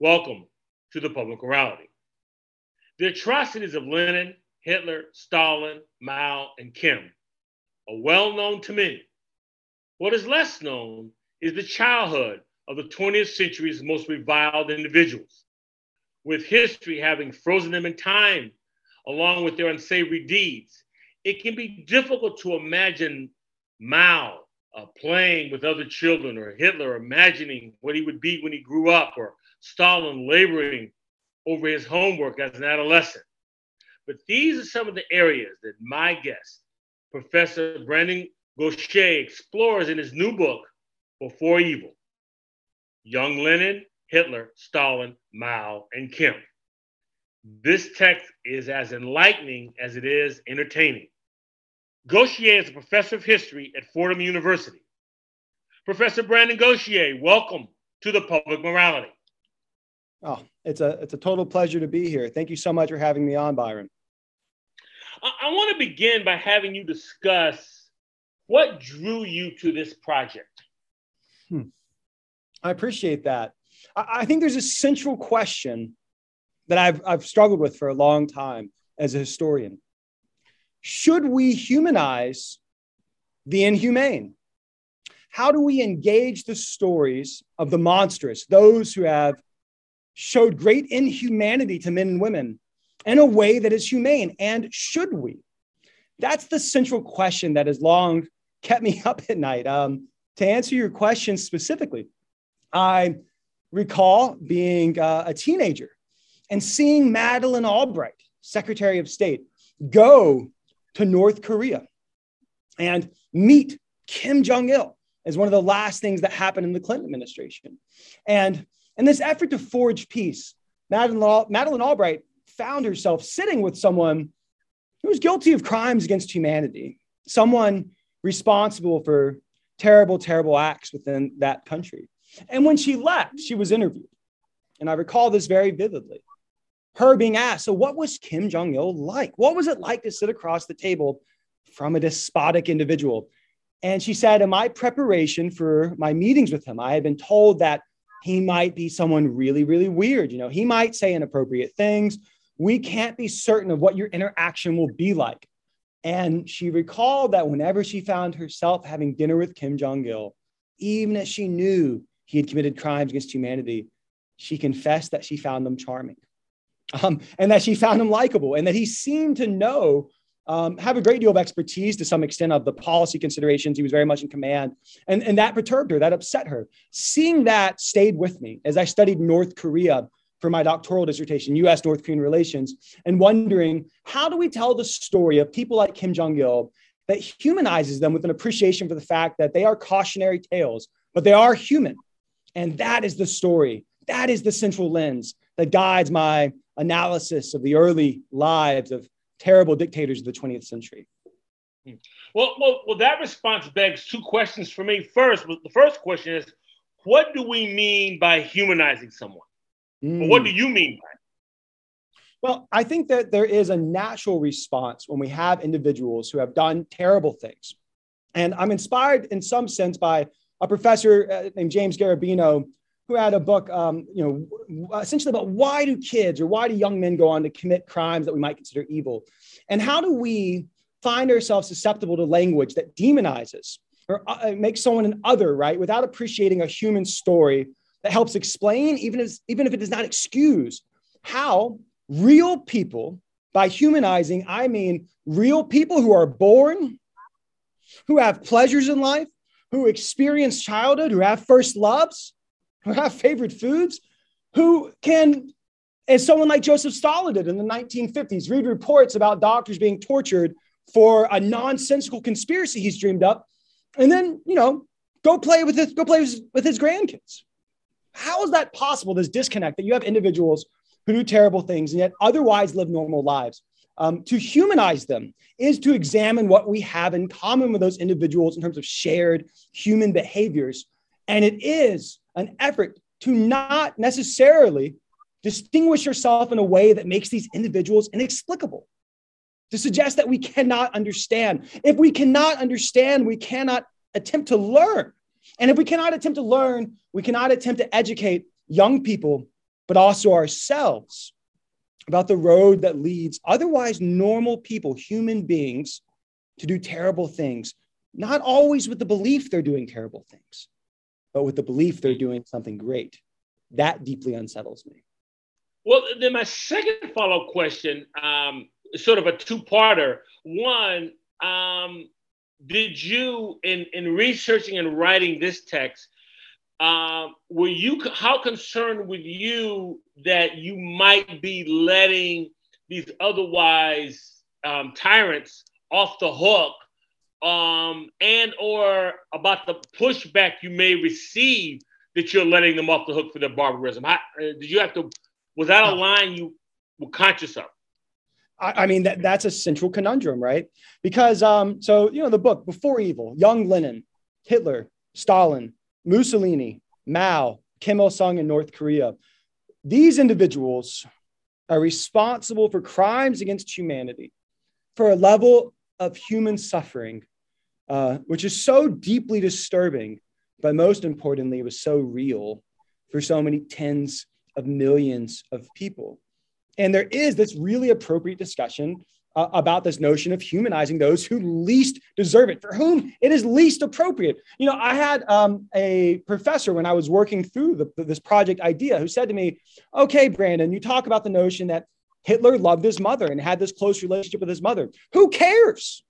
Welcome to the public morality. The atrocities of Lenin, Hitler, Stalin, Mao, and Kim are well known to many. What is less known is the childhood of the 20th century's most reviled individuals, with history having frozen them in time along with their unsavory deeds. It can be difficult to imagine Mao uh, playing with other children, or Hitler imagining what he would be when he grew up, or Stalin laboring over his homework as an adolescent. But these are some of the areas that my guest, Professor Brandon Gauthier, explores in his new book, Before Evil Young Lenin, Hitler, Stalin, Mao, and Kim. This text is as enlightening as it is entertaining. Gauthier is a professor of history at Fordham University. Professor Brandon Gauthier, welcome to the Public Morality. Oh, it's a it's a total pleasure to be here. Thank you so much for having me on, Byron. I, I want to begin by having you discuss what drew you to this project. Hmm. I appreciate that. I, I think there's a central question that I've I've struggled with for a long time as a historian. Should we humanize the inhumane? How do we engage the stories of the monstrous, those who have showed great inhumanity to men and women in a way that is humane? And should we? That's the central question that has long kept me up at night. Um, to answer your question specifically, I recall being uh, a teenager and seeing Madeleine Albright, Secretary of State, go to North Korea and meet Kim Jong il as one of the last things that happened in the Clinton administration. And in this effort to forge peace, Madeleine, Madeleine Albright found herself sitting with someone who was guilty of crimes against humanity, someone responsible for terrible, terrible acts within that country. And when she left, she was interviewed. And I recall this very vividly. Her being asked, So, what was Kim Jong il like? What was it like to sit across the table from a despotic individual? And she said, In my preparation for my meetings with him, I had been told that he might be someone really, really weird. You know, he might say inappropriate things. We can't be certain of what your interaction will be like. And she recalled that whenever she found herself having dinner with Kim Jong il, even as she knew he had committed crimes against humanity, she confessed that she found them charming um, and that she found him likable and that he seemed to know, um, have a great deal of expertise to some extent of the policy considerations. He was very much in command. And, and that perturbed her, that upset her. Seeing that stayed with me as I studied North Korea for my doctoral dissertation, US North Korean relations, and wondering how do we tell the story of people like Kim Jong il that humanizes them with an appreciation for the fact that they are cautionary tales, but they are human. And that is the story. That is the central lens that guides my analysis of the early lives of terrible dictators of the 20th century. Well, well, well, that response begs two questions for me. First, the first question is, what do we mean by humanizing someone? Mm. what do you mean by it? Well, I think that there is a natural response when we have individuals who have done terrible things. And I'm inspired in some sense by a professor uh, named James Garbarino, who had a book, um, you know, essentially about why do kids or why do young men go on to commit crimes that we might consider evil, and how do we find ourselves susceptible to language that demonizes or uh, makes someone an other, right, without appreciating a human story that helps explain, even as even if it does not excuse, how real people, by humanizing, I mean real people who are born, who have pleasures in life, who experience childhood, who have first loves, favorite foods, who can, as someone like Joseph Stalin did in the 1950s, read reports about doctors being tortured for a nonsensical conspiracy he's dreamed up, and then, you know, go play with his, go play with his grandkids. How is that possible, this disconnect that you have individuals who do terrible things and yet otherwise live normal lives? Um, to humanize them is to examine what we have in common with those individuals in terms of shared human behaviors. And it is an effort to not necessarily distinguish yourself in a way that makes these individuals inexplicable. To suggest that we cannot understand. If we cannot understand, we cannot attempt to learn. And if we cannot attempt to learn, we cannot attempt to educate young people but also ourselves about the road that leads otherwise normal people, human beings, to do terrible things, not always with the belief they're doing terrible things, but with the belief they're doing something great. That deeply unsettles me. Well, then my second follow up question, um, sort of a two parter. One, um, did you, in, in researching and writing this text, uh, were you how concerned were you that you might be letting these otherwise um, tyrants off the hook um, and or about the pushback you may receive that you're letting them off the hook for their barbarism. How, uh, did you have to was that a line you were conscious of? I, I mean that that's a central conundrum right? Because um, so you know the book before evil young lenin hitler stalin mussolini mao kim il-sung in north korea. These individuals are responsible for crimes against humanity for a level of human suffering, uh, which is so deeply disturbing, but most importantly, it was so real for so many tens of millions of people. And there is this really appropriate discussion uh, about this notion of humanizing those who least deserve it, for whom it is least appropriate. You know, I had um, a professor when I was working through the, this project idea who said to me, Okay, Brandon, you talk about the notion that Hitler loved his mother and had this close relationship with his mother. Who cares?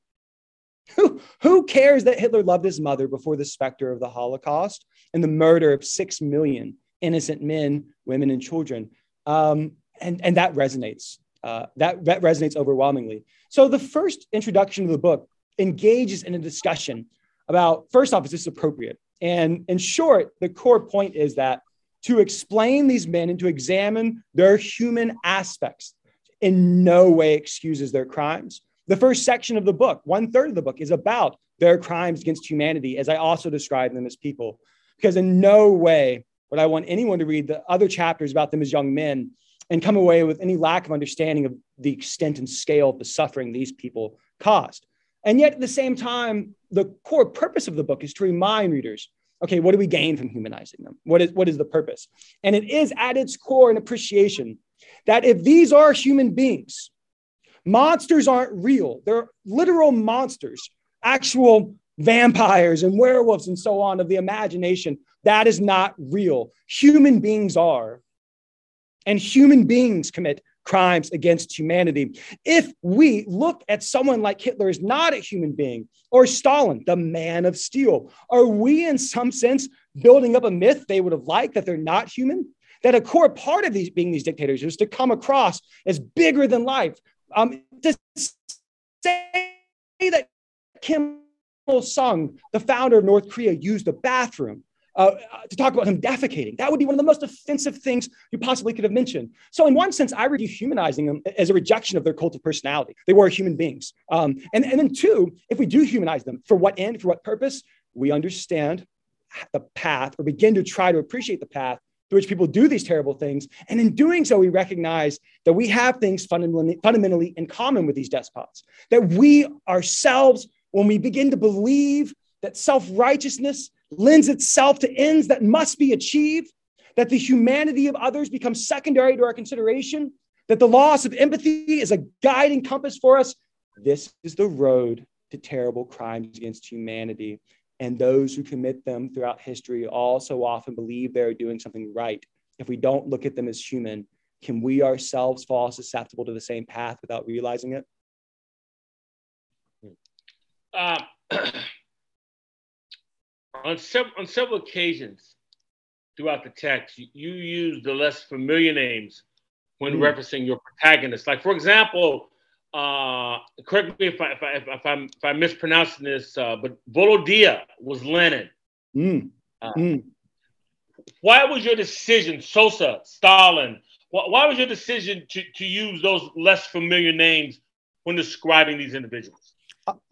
Who, who cares that Hitler loved his mother before the specter of the Holocaust and the murder of six million innocent men, women, and children? Um, and, and that resonates. Uh, that, that resonates overwhelmingly. So the first introduction of the book engages in a discussion about, first off, is this appropriate? And in short, the core point is that to explain these men and to examine their human aspects, in no way excuses their crimes. The first section of the book, one third of the book, is about their crimes against humanity, as I also describe them as people. Because in no way would I want anyone to read the other chapters about them as young men and come away with any lack of understanding of the extent and scale of the suffering these people caused. And yet, at the same time, the core purpose of the book is to remind readers okay, what do we gain from humanizing them? What is, what is the purpose? And it is at its core an appreciation that if these are human beings, monsters aren't real, they're literal monsters, actual vampires and werewolves and so on of the imagination. That is not real. Human beings are. And human beings commit crimes against humanity. If we look at someone like Hitler as not a human being, or Stalin, the man of steel, are we in some sense building up a myth they would have liked that they're not human? that a core part of these being these dictators is to come across as bigger than life. Um, to say that Kim Il Sung, the founder of North Korea, used a bathroom uh, to talk about him defecating. That would be one of the most offensive things you possibly could have mentioned. So, in one sense, I would dehumanizing them as a rejection of their cult of personality. They were human beings. Um, and, and then, two, if we do humanize them, for what end, for what purpose, we understand the path or begin to try to appreciate the path through which people do these terrible things. And in doing so, we recognize that we have things fundamentally, fundamentally in common with these despots. That we ourselves, when we begin to believe that self righteousness lends itself to ends that must be achieved, that the humanity of others becomes secondary to our consideration, that the loss of empathy is a guiding compass for us, this is the road to terrible crimes against humanity and those who commit them throughout history also often believe they're doing something right. If we don't look at them as human, can we ourselves fall susceptible to the same path without realizing it? Uh, on, several, on several occasions throughout the text, you, you use the less familiar names when mm. referencing your protagonist. Like, for example, uh, correct me if I if I if, I'm if I'm mispronouncing this, uh, but Volodya was Lenin. Mm. Uh, mm. Why was your decision, Soso, Stalin? Why, why was your decision to, to use those less familiar names when describing these individuals?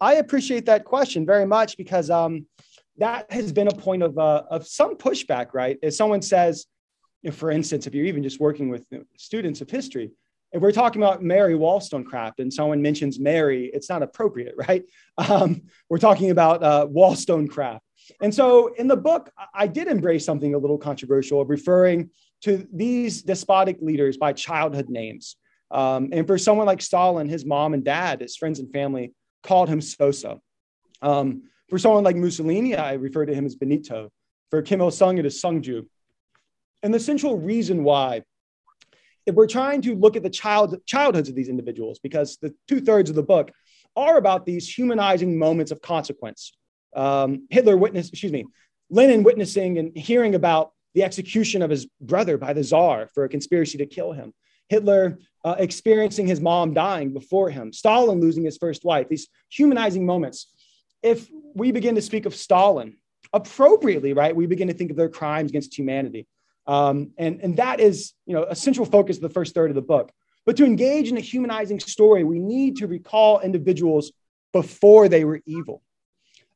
I appreciate that question very much because um, that has been a point of uh, of some pushback, right? If someone says, know, for instance, if you're even just working with students of history, if we're talking about Mary Wollstonecraft and someone mentions Mary, it's not appropriate, right? Um, we're talking about uh, Wollstonecraft. And so in the book, I did embrace something a little controversial of referring to these despotic leaders by childhood names. Um, and for someone like Stalin, his mom and dad, his friends and family called him Soso. Um, for someone like Mussolini, I refer to him as Benito. For Kim Il sung, it is Sungju. And the central reason why, if we're trying to look at the child, childhoods of these individuals, because the two thirds of the book are about these humanizing moments of consequence. Um, Hitler witnessed, excuse me, Lenin witnessing and hearing about the execution of his brother by the Tsar for a conspiracy to kill him. Hitler uh, experiencing his mom dying before him, Stalin losing his first wife, these humanizing moments. If we begin to speak of Stalin appropriately, right, we begin to think of their crimes against humanity. Um, and, and that is you know, a central focus of the first third of the book. But to engage in a humanizing story, we need to recall individuals before they were evil.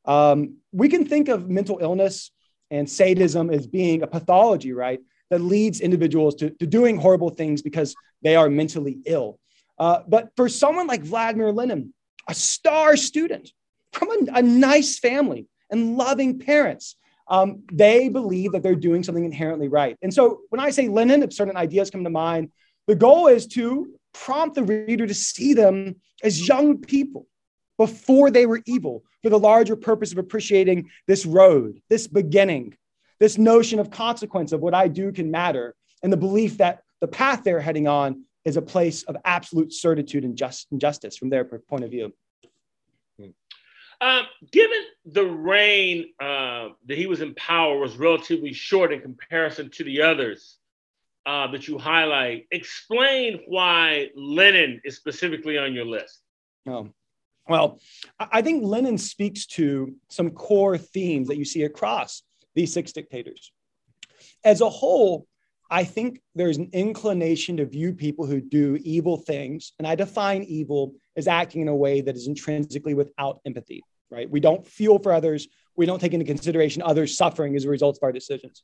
Um, we can think of mental illness and sadism as being a pathology, right? That leads individuals to, to doing horrible things because they are mentally ill. Uh, but for someone like Vladimir Lenin, a star student from a, a nice family and loving parents, um, they believe that they're doing something inherently right. And so when I say Lenin, if certain ideas come to mind, the goal is to prompt the reader to see them as young people before they were evil for the larger purpose of appreciating this road, this beginning, this notion of consequence of what I do can matter, and the belief that the path they're heading on is a place of absolute certitude and, just, and justice from their point of view. Um, given the reign uh, that he was in power was relatively short in comparison to the others uh, that you highlight, explain why Lenin is specifically on your list. Oh, well, I think Lenin speaks to some core themes that you see across these six dictators. As a whole, I think there's an inclination to view people who do evil things, and I define evil as acting in a way that is intrinsically without empathy, right? We don't feel for others, we don't take into consideration others' suffering as a result of our decisions.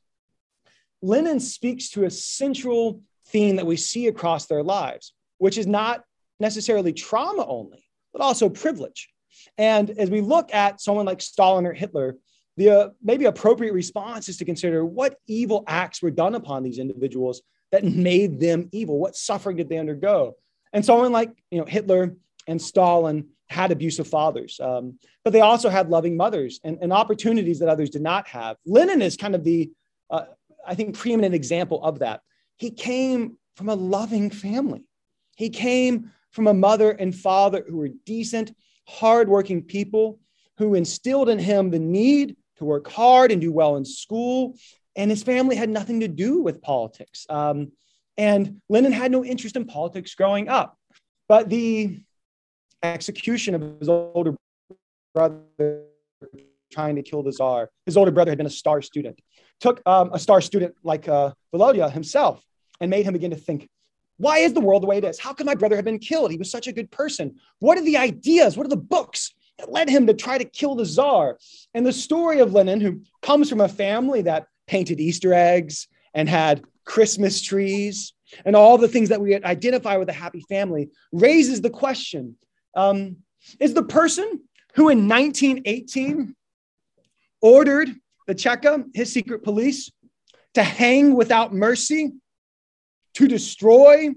Lenin speaks to a central theme that we see across their lives, which is not necessarily trauma only, but also privilege. And as we look at someone like Stalin or Hitler, the uh, maybe appropriate response is to consider what evil acts were done upon these individuals that made them evil. What suffering did they undergo? And someone like you know Hitler and Stalin had abusive fathers, um, but they also had loving mothers and, and, opportunities that others did not have. Lenin is kind of the, uh, I think, preeminent example of that. He came from a loving family. He came from a mother and father who were decent, hardworking people who instilled in him the need to work hard and do well in school. And his family had nothing to do with politics. Um, and Lenin had no interest in politics growing up. But the execution of his older brother trying to kill the czar, his older brother had been a star student, took um, a star student like uh, Volodya himself and made him begin to think why is the world the way it is? How could my brother have been killed? He was such a good person. What are the ideas? What are the books that led him to try to kill the czar? And the story of Lenin, who comes from a family that painted Easter eggs and had Christmas trees and all the things that we identify with a happy family, raises the question um, Is the person who in 1918 ordered the Cheka, his secret police, to hang without mercy to destroy,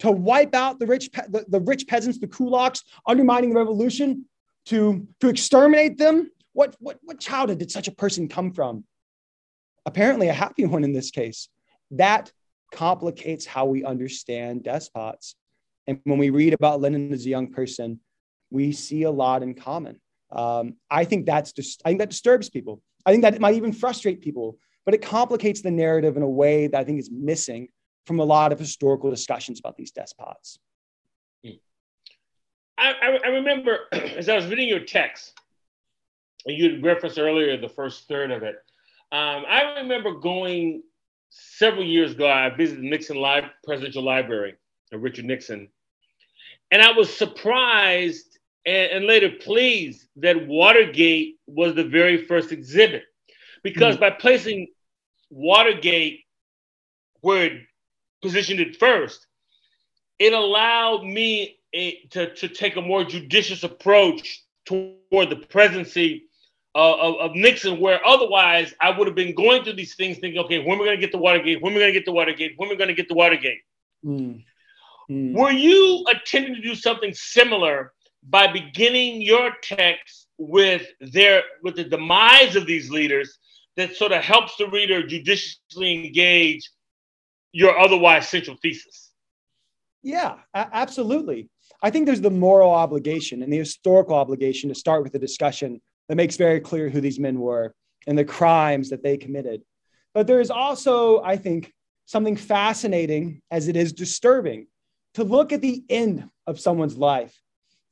to wipe out the rich, the, the rich peasants, the kulaks, undermining the revolution, to, to exterminate them? What, what, what childhood did such a person come from? Apparently, a happy one in this case. That complicates how we understand despots. And when we read about Lenin as a young person, we see a lot in common. Um, I think that's just, I think that disturbs people. I think that it might even frustrate people, but it complicates the narrative in a way that I think is missing from a lot of historical discussions about these despots. I, I, remember as I was reading your text, and you referenced earlier the first third of it. Um, I remember going several years ago. I visited the Nixon Live Presidential Library of Richard Nixon, and I was surprised and, and, later pleased that Watergate was the very first exhibit, because mm-hmm. by placing Watergate where it positioned it first, it allowed me a, to, to take a more judicious approach toward the presidency uh, of, of, Nixon, where otherwise I would have been going through these things thinking, okay, when we're going to get the Watergate, when we're going to get the Watergate, when we're going to get the Watergate. Mm. Mm. Were you attempting to do something similar by beginning your text with their with the demise of these leaders that sort of helps the reader judiciously engage your otherwise central thesis? Yeah, absolutely. I think there's the moral obligation and the historical obligation to start with a discussion that makes very clear who these men were and the crimes that they committed. But there is also, I think, something fascinating as it is disturbing to look at the end of someone's life.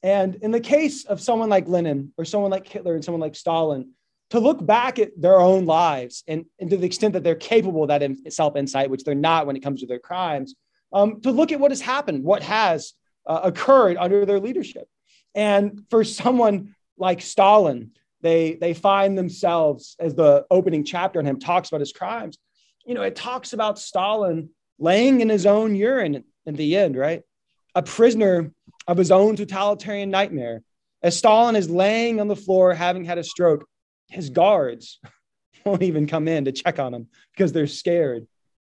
And in the case of someone like Lenin or someone like Hitler and someone like Stalin, to look back at their own lives and, and to the extent that they're capable of that self insight, which they're not when it comes to their crimes, um, to look at what has happened, what has uh, occurred under their leadership. And for someone like Stalin, they, they find themselves, as the opening chapter on him talks about his crimes, you know, it talks about Stalin laying in his own urine in the end, right? A prisoner of his own totalitarian nightmare. As Stalin is laying on the floor having had a stroke, his guards won't even come in to check on him because they're scared.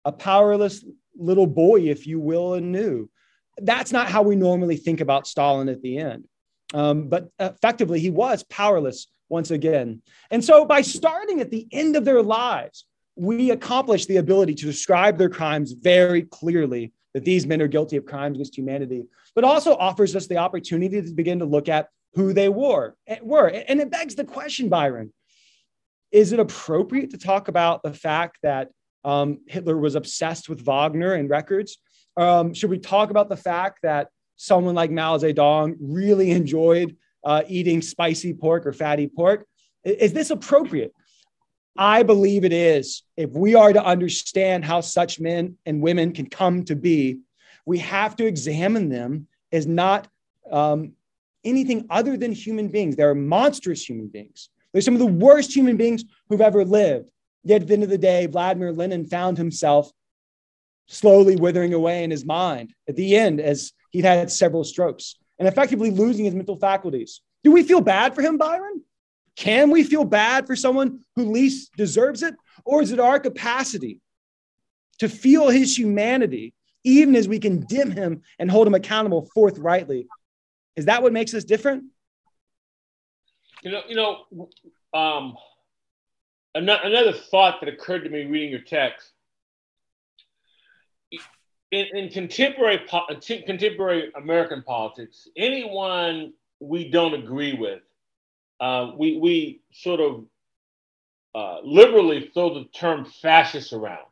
A powerless little boy, if you will, anew. That's not how we normally think about Stalin at the end. Um, but effectively, he was powerless once again. And so, by starting at the end of their lives, we accomplish the ability to describe their crimes very clearly that these men are guilty of crimes against humanity, but also offers us the opportunity to begin to look at who they were. were. And it begs the question, Byron is it appropriate to talk about the fact that um, Hitler was obsessed with Wagner and records? Um, should we talk about the fact that someone like Mao Zedong really enjoyed uh, eating spicy pork or fatty pork? Is this appropriate? I believe it is. If we are to understand how such men and women can come to be, we have to examine them as not um, anything other than human beings. They're monstrous human beings. They're some of the worst human beings who've ever lived. Yet at the end of the day, Vladimir Lenin found himself slowly withering away in his mind at the end as he'd had several strokes and effectively losing his mental faculties. Do we feel bad for him, Byron? Can we feel bad for someone who least deserves it? Or is it our capacity to feel his humanity, even as we condemn him and hold him accountable forthrightly? Is that what makes us different? You know, you know, um, another thought that occurred to me reading your text. In, in contemporary contemporary American politics, anyone we don't agree with uh, we we sort of uh, liberally throw the term fascist around.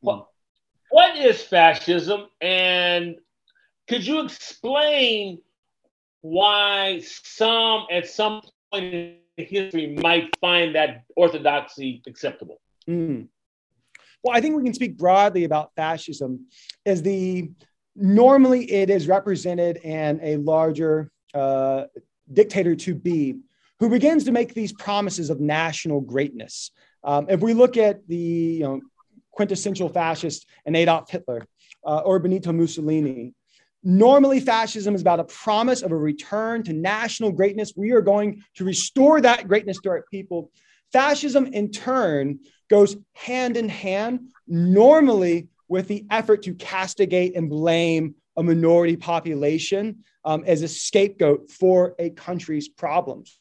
Well, what is fascism, and could you explain why some at some point in history might find that orthodoxy acceptable? Mm. Well, I think we can speak broadly about fascism as the normally it is represented in a larger uh, dictator to be, who begins to make these promises of national greatness. Um, if we look at the you know, quintessential fascist and Adolf Hitler uh, or Benito Mussolini, normally fascism is about a promise of a return to national greatness. We are going to restore that greatness to our people. Fascism, in turn, goes hand in hand, normally with the effort to castigate and blame a minority population um, as a scapegoat for a country's problems.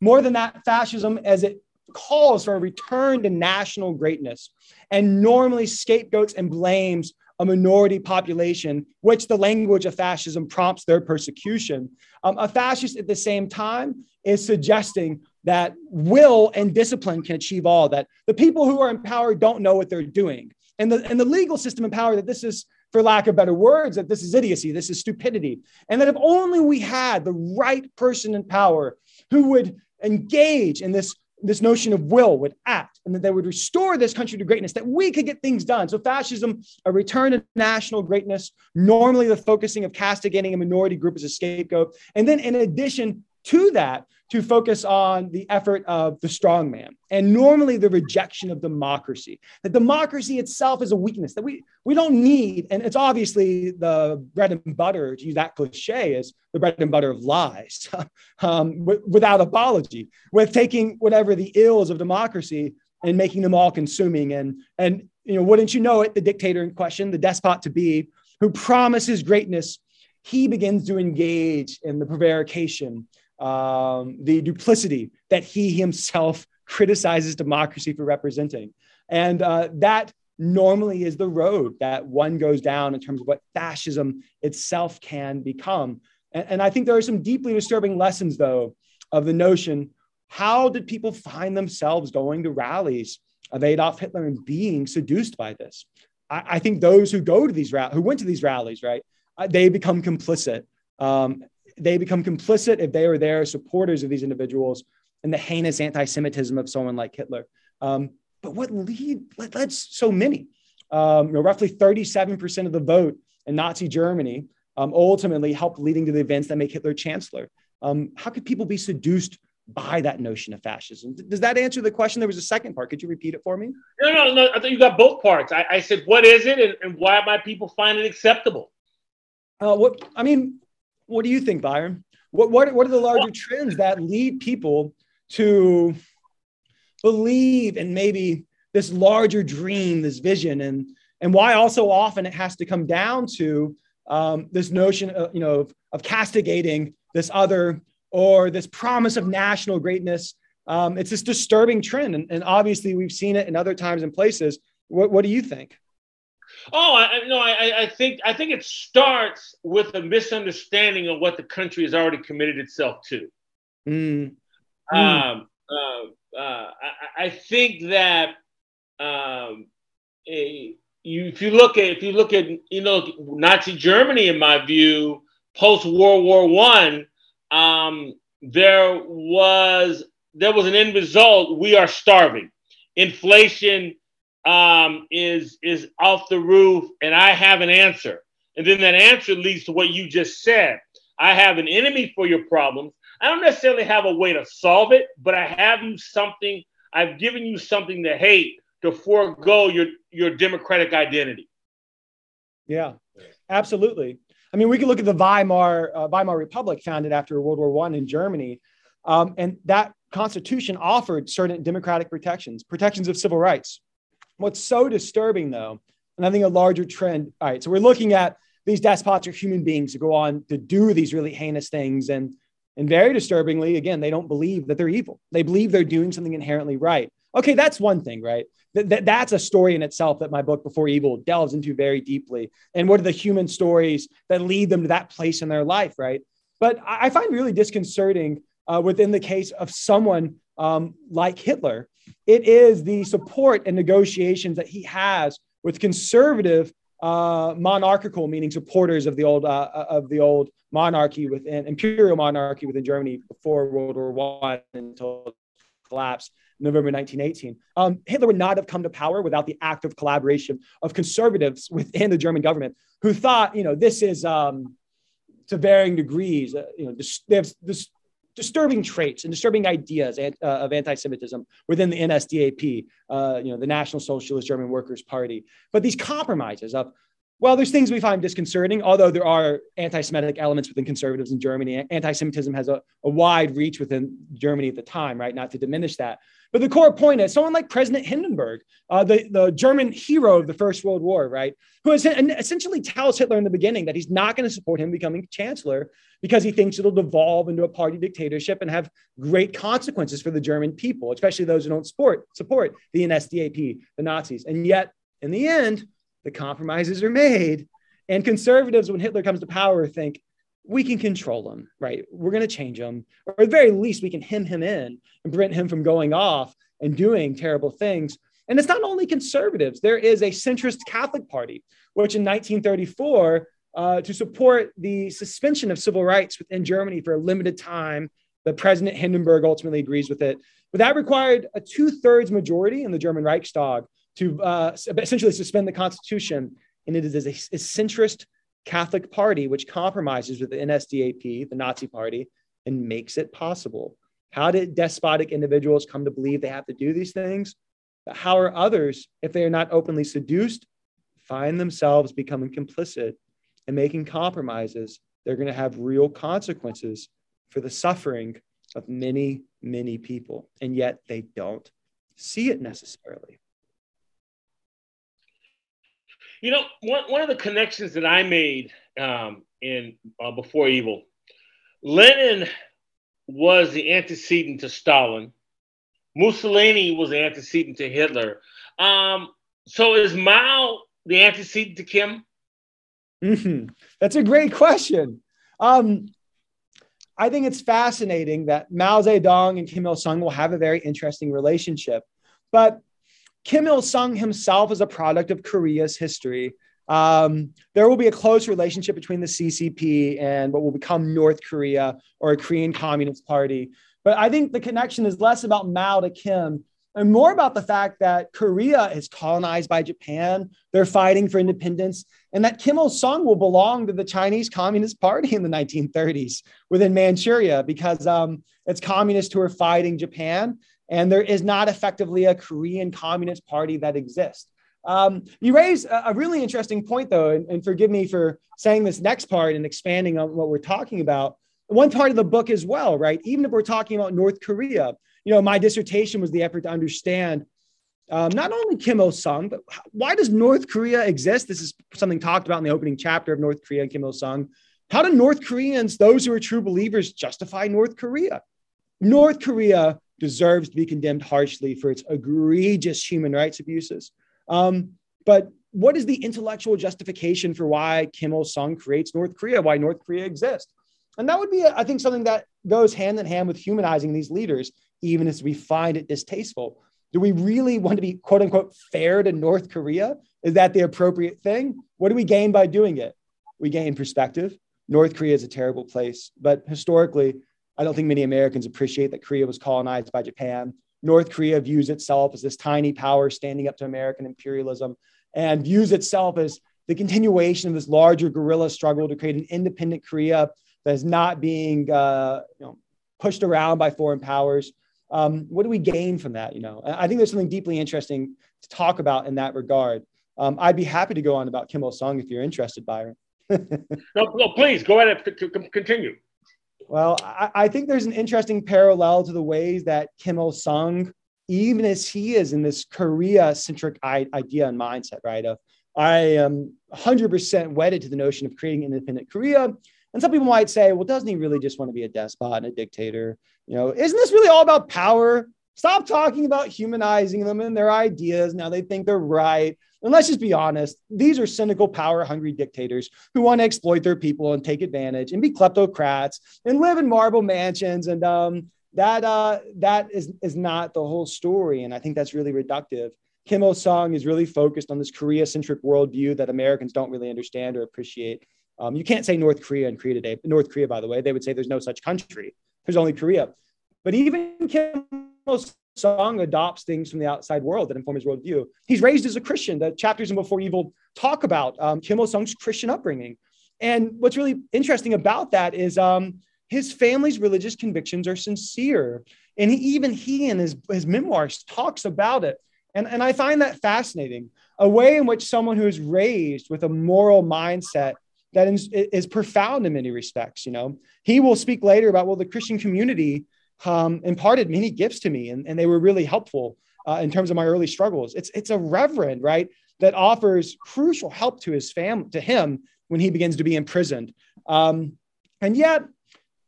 More than that, fascism, as it calls for a return to national greatness and normally scapegoats and blames a minority population, which the language of fascism prompts their persecution. Um, a fascist at the same time is suggesting that will and discipline can achieve all that. The people who are in power don't know what they're doing. And the, and the legal system in power that this is for lack of better words, that this is idiocy, this is stupidity. And that if only we had the right person in power who would engage in this, this notion of will, would act, and that they would restore this country to greatness, that we could get things done. So, fascism, a return to national greatness, normally the focusing of castigating a minority group as a scapegoat. And then, in addition to that, to focus on the effort of the strong man and normally the rejection of democracy. That democracy itself is a weakness that we, we don't need. And it's obviously the bread and butter, to use that cliche, is the bread and butter of lies um, w- without apology, with taking whatever the ills of democracy and making them all consuming. And, and you know, wouldn't you know it, the dictator in question, the despot to be, who promises greatness, he begins to engage in the prevarication um, the duplicity that he himself criticizes democracy for representing. And uh, that normally is the road that one goes down in terms of what fascism itself can become. And, and I think there are some deeply disturbing lessons, though, of the notion how did people find themselves going to rallies of Adolf Hitler and being seduced by this? I, I think those who go to these who went to these rallies, right, uh, they become complicit. Um, they become complicit if they are there supporters of these individuals and the heinous anti-Semitism of someone like Hitler. Um, but what lead led so many? Um, you know, roughly 37% of the vote in Nazi Germany um, ultimately helped leading to the events that make Hitler chancellor. Um, how could people be seduced by that notion of fascism? Does that answer the question? There was a second part. Could you repeat it for me? No, no, no. I think you got both parts. I, I said, what is it, and, and, why might people find it acceptable? Uh, what I mean, what do you think, Byron? What, what, what are the larger trends that lead people to believe in maybe this larger dream, this vision, and, and why also often it has to come down to um, this notion of, you know, of, of, castigating this other or this promise of national greatness. Um, it's this disturbing trend. And, and obviously, we've seen it in other times and places. What, what do you think? Oh, I, no, I, I think I think it starts with a misunderstanding of what the country has already committed itself to. Mm. Um, uh, uh, I, I, think that um, a, you, if you look at if you look at you know Nazi Germany, in my view, post World War One, um, there was there was an end result. We are starving. Inflation um, is is off the roof, and I have an answer. And then that answer leads to what you just said. I have an enemy for your problems. I don't necessarily have a way to solve it, but I have you something. I've given you something to hate to forego your your democratic identity. Yeah, absolutely. I mean, we can look at the Weimar uh, Weimar Republic, founded after World War One in Germany, um, and that constitution offered certain democratic protections, protections of civil rights. What's so disturbing, though, and I think a larger trend. All right, so we're looking at these despots are human beings who go on to do these really heinous things, and and very disturbingly, again, they don't believe that they're evil. They believe they're doing something inherently right. Okay, that's one thing, right? That, that, that's a story in itself that my book Before Evil delves into very deeply. And what are the human stories that lead them to that place in their life, right? But I, I find really disconcerting uh, within the case of someone um, like Hitler it is the support and negotiations that he has with conservative uh, monarchical, meaning supporters of the old uh, of the old monarchy within imperial monarchy within Germany before World War One until collapse. November 1918. Um, Hitler would not have come to power without the active collaboration of conservatives within the German government who thought, you know, this is um, to varying degrees, uh, you know, they have this disturbing traits and disturbing ideas uh, of anti-Semitism within the NSDAP, uh, you know, the National Socialist German Workers' Party. But these compromises of, well, there's things we find disconcerting, although there are anti-Semitic elements within conservatives in Germany. Anti-Semitism has a, a wide reach within Germany at the time, right? Not to diminish that. But the core point is someone like President Hindenburg, uh, the, the German hero of the First World War, right, who essentially tells Hitler in the beginning that he's not going to support him becoming chancellor because he thinks it'll devolve into a party dictatorship and have great consequences for the German people, especially those who don't support, support the NSDAP, the Nazis. And yet, in the end, the compromises are made. And conservatives, when Hitler comes to power, think, we can control him, right? We're going to change him, or at the very least, we can hem him in and prevent him from going off and doing terrible things. And it's not only conservatives, there is a centrist Catholic Party, which in 1934, uh, to support the suspension of civil rights within Germany for a limited time, the President Hindenburg ultimately agrees with it. But that required a two thirds majority in the German Reichstag to uh, essentially suspend the Constitution. And it is a, a centrist Catholic Party, which compromises with the NSDAP, the Nazi Party, and makes it possible. How did despotic individuals come to believe they have to do these things? How are others, if they are not openly seduced, find themselves becoming complicit and making compromises? They're going to have real consequences for the suffering of many, many people. And yet they don't see it necessarily. You know, one, one of the connections that I made um, in uh, Before Evil, Lenin was the antecedent to Stalin. Mussolini was the antecedent to Hitler. Um, so is Mao the antecedent to Kim? Mm-hmm. That's a great question. Um, I think it's fascinating that Mao Zedong and Kim Il sung will have a very interesting relationship. But Kim Il sung himself is a product of Korea's history. Um, there will be a close relationship between the CCP and what will become North Korea or a Korean Communist Party. But I think the connection is less about Mao to Kim and more about the fact that Korea is colonized by Japan. They're fighting for independence, and that Kim Il sung will belong to the Chinese Communist Party in the 1930s within Manchuria because um, it's communists who are fighting Japan, and there is not effectively a Korean Communist Party that exists. Um, you raise a, a, really interesting point, though, and, and, forgive me for saying this next part and expanding on what we're talking about. One part of the book as well, right? Even if we're talking about North Korea, you know, my dissertation was the effort to understand um, not only Kim Il Sung, but why does North Korea exist? This is something talked about in the opening chapter of North Korea and Kim Il Sung. How do North Koreans, those who are true believers, justify North Korea? North Korea deserves to be condemned harshly for its egregious human rights abuses. Um, but what is the intellectual justification for why Kim Il sung creates North Korea, why North Korea exists? And that would be, I think, something that goes hand in hand with humanizing these leaders, even as we find it distasteful. Do we really want to be, quote unquote, fair to North Korea? Is that the appropriate thing? What do we gain by doing it? We gain perspective. North Korea is a terrible place, but historically, I don't think many Americans appreciate that Korea was colonized by Japan. North Korea views itself as this tiny power standing up to American imperialism and views itself as the continuation of this larger guerrilla struggle to create an independent Korea that is not being uh, you know, pushed around by foreign powers. Um, what do we gain from that? You know, I think there's something deeply interesting to talk about in that regard. Um, I'd be happy to go on about Kim Il Sung if you're interested, Byron. no, no, please go ahead and continue. Well, I, I, think there's an interesting parallel to the ways that Kim Il Sung, even as he is in this Korea centric idea and mindset, right? Of I am 100% wedded to the notion of creating independent Korea. And some people might say, well, doesn't he really just want to be a despot and a dictator? You know, isn't this really all about power? Stop talking about humanizing them and their ideas. Now they think they're right. And let's just be honest, these are cynical, power hungry dictators who want to exploit their people and take advantage and be kleptocrats and live in marble mansions. And um, that, uh, that is, is not the whole story. And I think that's really reductive. Kim Il sung is really focused on this Korea centric worldview that Americans don't really understand or appreciate. Um, you can't say North Korea and Korea today. North Korea, by the way, they would say there's no such country. There's only Korea. But even Kim Il Sung adopts things from the outside world that inform his worldview. He's raised as a Christian. The chapters in Before Evil talk about um, Kim Il Sung's Christian upbringing. And what's really interesting about that is um, his family's religious convictions are sincere. And he, even he in his, his memoirs talks about it. And, and I find that fascinating a way in which someone who is raised with a moral mindset that is, is profound in many respects. You know, he will speak later about, well, the Christian community um, imparted many gifts to me, and, and they were really helpful uh, in terms of my early struggles. It's it's a reverend, right, that offers crucial help to his family, to him when he begins to be imprisoned. Um, and yet,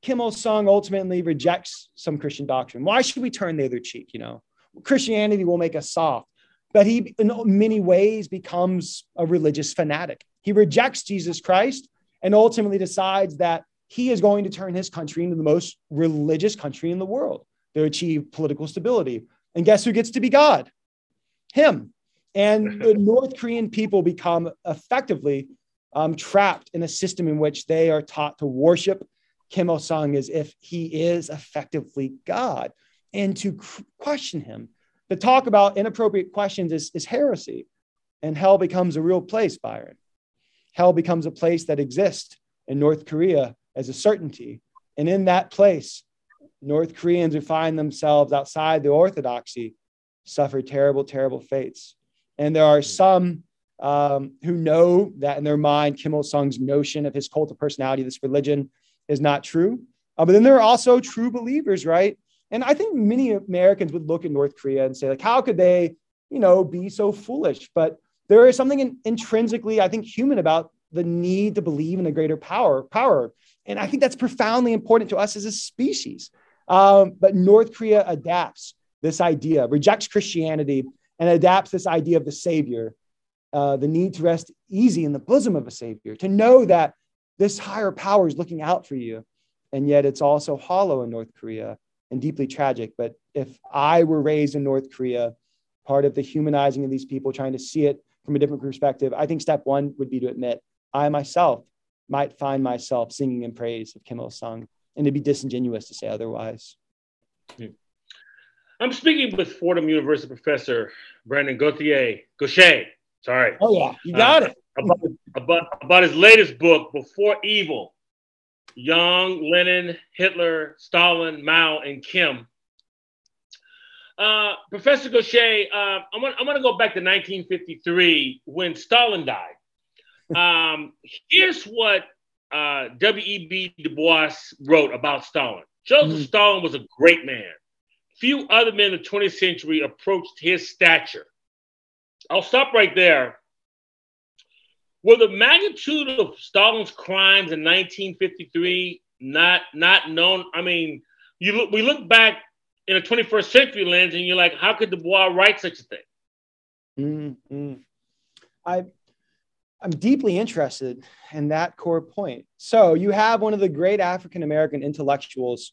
Kim Il Sung ultimately rejects some Christian doctrine. Why should we turn the other cheek? You know, Christianity will make us soft. But he, in many ways, becomes a religious fanatic. He rejects Jesus Christ and ultimately decides that he is going to turn his country into the most religious country in the world to achieve political stability. And guess who gets to be God? Him. And the North Korean people become effectively um, trapped in a system in which they are taught to worship Kim Il sung as if he is effectively God and to question him. To talk about inappropriate questions is, is heresy. And hell becomes a real place, Byron. Hell becomes a place that exists in North Korea as a certainty. And in that place, North Koreans who find themselves outside the orthodoxy suffer terrible, terrible fates. And there are some um, who know that in their mind, Kim Il sung's notion of his cult of personality, this religion, is not true. Uh, but then there are also true believers, right? And I think many Americans would look at North Korea and say, like, how could they, you know, be so foolish? But there is something in, intrinsically, I think, human about the need to believe in a greater power. Power, and I think that's profoundly important to us as a species. Um, but North Korea adapts this idea, rejects Christianity, and adapts this idea of the Savior, uh, the need to rest easy in the bosom of a Savior, to know that this higher power is looking out for you. And yet it's also hollow in North Korea and deeply tragic. But if I were raised in North Korea, part of the humanizing of these people, trying to see it from a different perspective, I think step one would be to admit I myself might find myself singing in praise of Kim Il sung, and it'd be disingenuous to say otherwise. Hmm. I'm speaking with Fordham University professor Brandon Gauthier, Gaucher. Sorry. Oh, yeah, you got uh, it. About, about, about his latest book, Before Evil Young, Lenin, Hitler, Stalin, Mao, and Kim. Uh, Professor Gaucher, uh, I'm going to go back to 1953 when Stalin died. Um, here's what uh, W.E.B. Du Bois wrote about Stalin. Joseph mm. Stalin was a great man. Few other men of the 20th century approached his stature. I'll stop right there. Were the magnitude of Stalin's crimes in 1953 not not known? I mean, you look, we look back in a 21st century lens, and you're like, how could Du Bois write such a thing? Mm-hmm. I I'm deeply interested in that core point. So you have one of the great African American intellectuals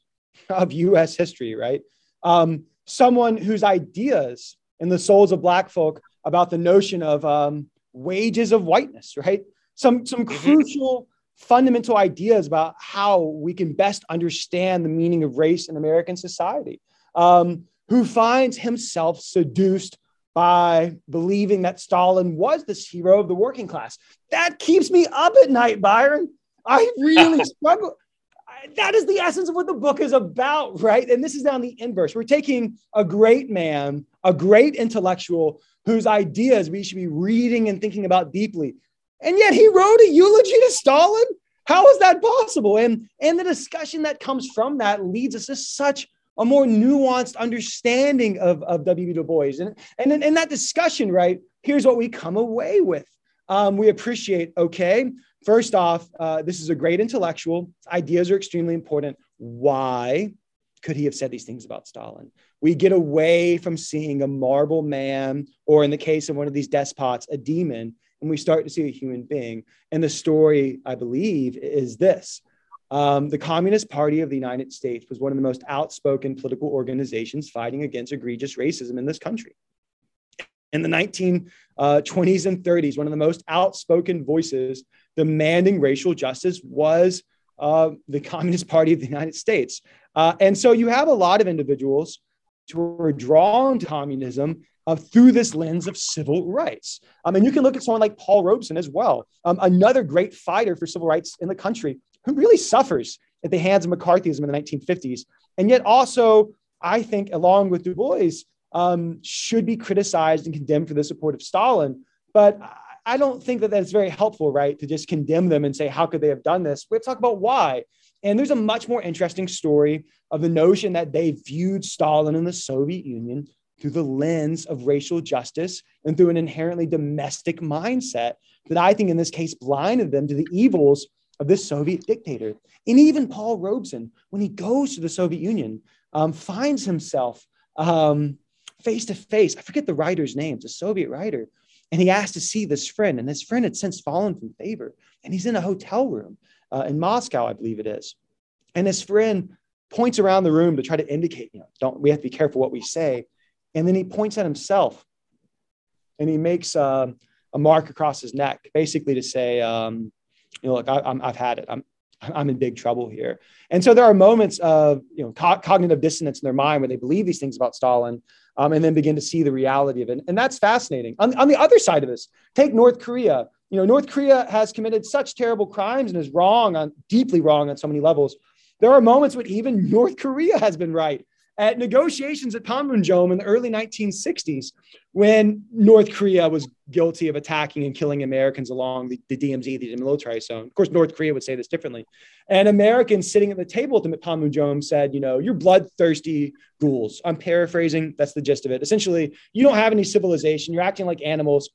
of U.S. history, right? Um, someone whose ideas in the souls of Black folk about the notion of um, wages of whiteness, right? Some some mm-hmm. crucial fundamental ideas about how we can best understand the meaning of race in American society. Um, who finds himself seduced by believing that Stalin was this hero of the working class. That keeps me up at night, Byron. I really struggle. That is the essence of what the book is about, right? And this is now the inverse. We're taking a great man, a great intellectual whose ideas we should be reading and thinking about deeply. And yet he wrote a eulogy to Stalin. How is that possible? And, and the discussion that comes from that leads us to such a more nuanced understanding of, of W.B. Du Bois. And, and in, in, that discussion, right, here's what we come away with. Um, we appreciate, okay, first off, uh, this is a great intellectual. Ideas are extremely important. Why could he have said these things about Stalin? We get away from seeing a marble man, or in the case of one of these despots, a demon, and we start to see a human being. And the story, I believe, is this um, the Communist Party of the United States was one of the most outspoken political organizations fighting against egregious racism in this country. In the 1920s uh, and 30s, one of the most outspoken voices demanding racial justice was uh, the Communist Party of the United States. Uh, and so you have a lot of individuals who are drawn to communism uh, through this lens of civil rights. Um, and you can look at someone like Paul Robeson as well, um, another great fighter for civil rights in the country who really suffers at the hands of McCarthyism in the 1950s. And yet, also, I think, along with Du Bois, um, should be criticized and condemned for the support of Stalin. But I don't think that that's very helpful, right? To just condemn them and say, how could they have done this? We have to talk about why. And there's a much more interesting story of the notion that they viewed Stalin and the Soviet Union through the lens of racial justice and through an inherently domestic mindset that I think in this case blinded them to the evils of this Soviet dictator. And even Paul Robeson, when he goes to the Soviet Union, um, finds himself um, face to face. I forget the writer's name, it's a Soviet writer. And he asked to see this friend, and this friend had since fallen from favor. And he's in a hotel room uh, in Moscow, I believe it is. And his friend points around the room to try to indicate, you know, don't we have to be careful what we say. And then he points at himself and he makes uh, a mark across his neck, basically to say, um, you know, look, I, am I've had it. I'm, I'm in big trouble here. And so there are moments of, you know, co- cognitive dissonance in their mind where they believe these things about Stalin um, and then begin to see the reality of it. And that's fascinating. On, on the other side of this, take North Korea. You know, North Korea has committed such terrible crimes and is wrong on deeply wrong on so many levels. There are moments when even North Korea has been right. At negotiations at Panmunjom in the early 1960s, when North Korea was guilty of attacking and killing Americans along the, the DMZ, the demilitarized zone. Of course, North Korea would say this differently. And Americans sitting at the table at Panmunjom said, you know, you're bloodthirsty ghouls. I'm paraphrasing. That's the gist of it. Essentially, you don't have any civilization. You're acting like animals.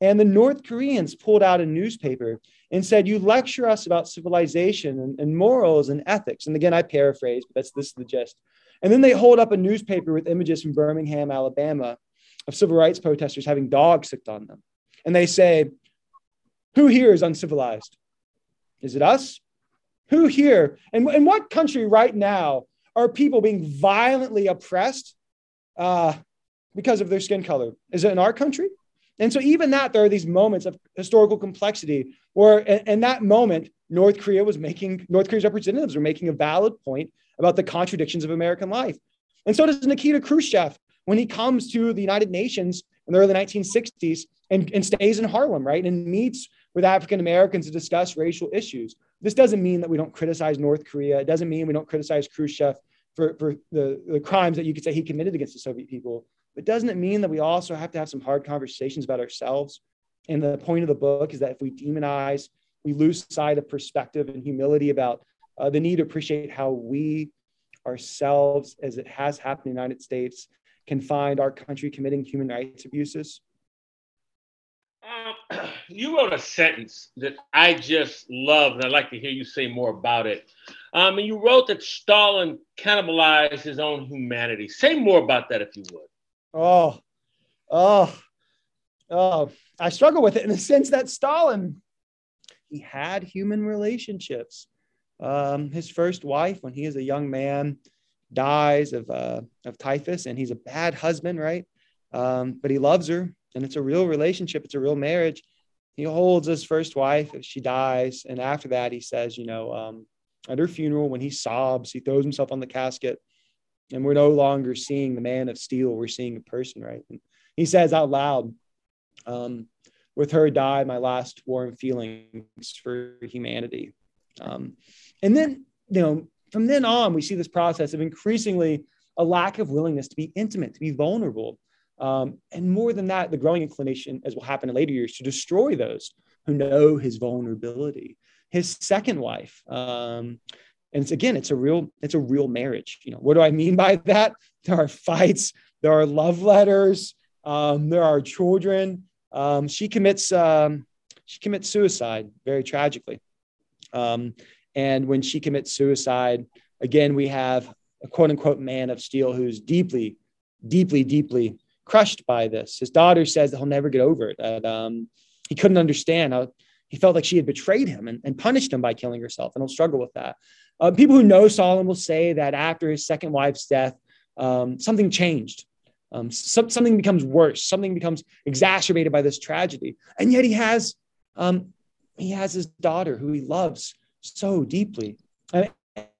And the North Koreans pulled out a newspaper and said, You lecture us about civilization and, and morals and ethics. And again, I paraphrase, but that's this is the gist. And then they hold up a newspaper with images from Birmingham, Alabama, of civil rights protesters having dogs sicked on them. And they say, Who here is uncivilized? Is it us? Who here? And in what country right now are people being violently oppressed uh, because of their skin color? Is it in our country? And so, even that, there are these moments of historical complexity where, in that moment, North Korea was making, North Korea's representatives were making a valid point about the contradictions of American life. And so does Nikita Khrushchev when he comes to the United Nations in the early 1960s and, and stays in Harlem, right? And meets with African Americans to discuss racial issues. This doesn't mean that we don't criticize North Korea. It doesn't mean we don't criticize Khrushchev for, for the, the crimes that you could say he committed against the Soviet people. But doesn't it mean that we also have to have some hard conversations about ourselves? And the point of the book is that if we demonize, we lose sight of perspective and humility about uh, the need to appreciate how we ourselves, as it has happened in the United States, can find our country committing human rights abuses? Um, you wrote a sentence that I just love, and I'd like to hear you say more about it. Um, and you wrote that Stalin cannibalized his own humanity. Say more about that if you would. Oh, oh, oh. I struggle with it in the sense that Stalin, he had human relationships. Um, his first wife, when he is a young man, dies of uh, of typhus, and he's a bad husband, right? Um, but he loves her, and it's a real relationship. It's a real marriage. He holds his first wife if she dies, and after that, he says, you know, um, at her funeral, when he sobs, he throws himself on the casket, and we're no longer seeing the man of steel. We're seeing a person, right? And he says out loud, um, "With her died my last warm feelings for humanity." Um, and then, you know, from then on, we see this process of increasingly a lack of willingness to be intimate, to be vulnerable. Um, and more than that, the growing inclination, as will happen in later years, to destroy those who know his vulnerability. His second wife, um, and it's again, it's a real, it's a real marriage. You know, what do I mean by that? There are fights, there are love letters, um, there are children. Um, she commits, um, she commits suicide very tragically. Um, and when she commits suicide, again, we have a quote unquote man of steel who's deeply, deeply, deeply crushed by this. His daughter says that he'll never get over it, that um, he couldn't understand how he felt like she had betrayed him and, and punished him by killing herself, and he'll struggle with that. Uh, people who know Solomon will say that after his second wife's death, um, something changed. Um, so, something becomes worse. Something becomes exacerbated by this tragedy, and yet he has um, he has his daughter who he loves so deeply. And,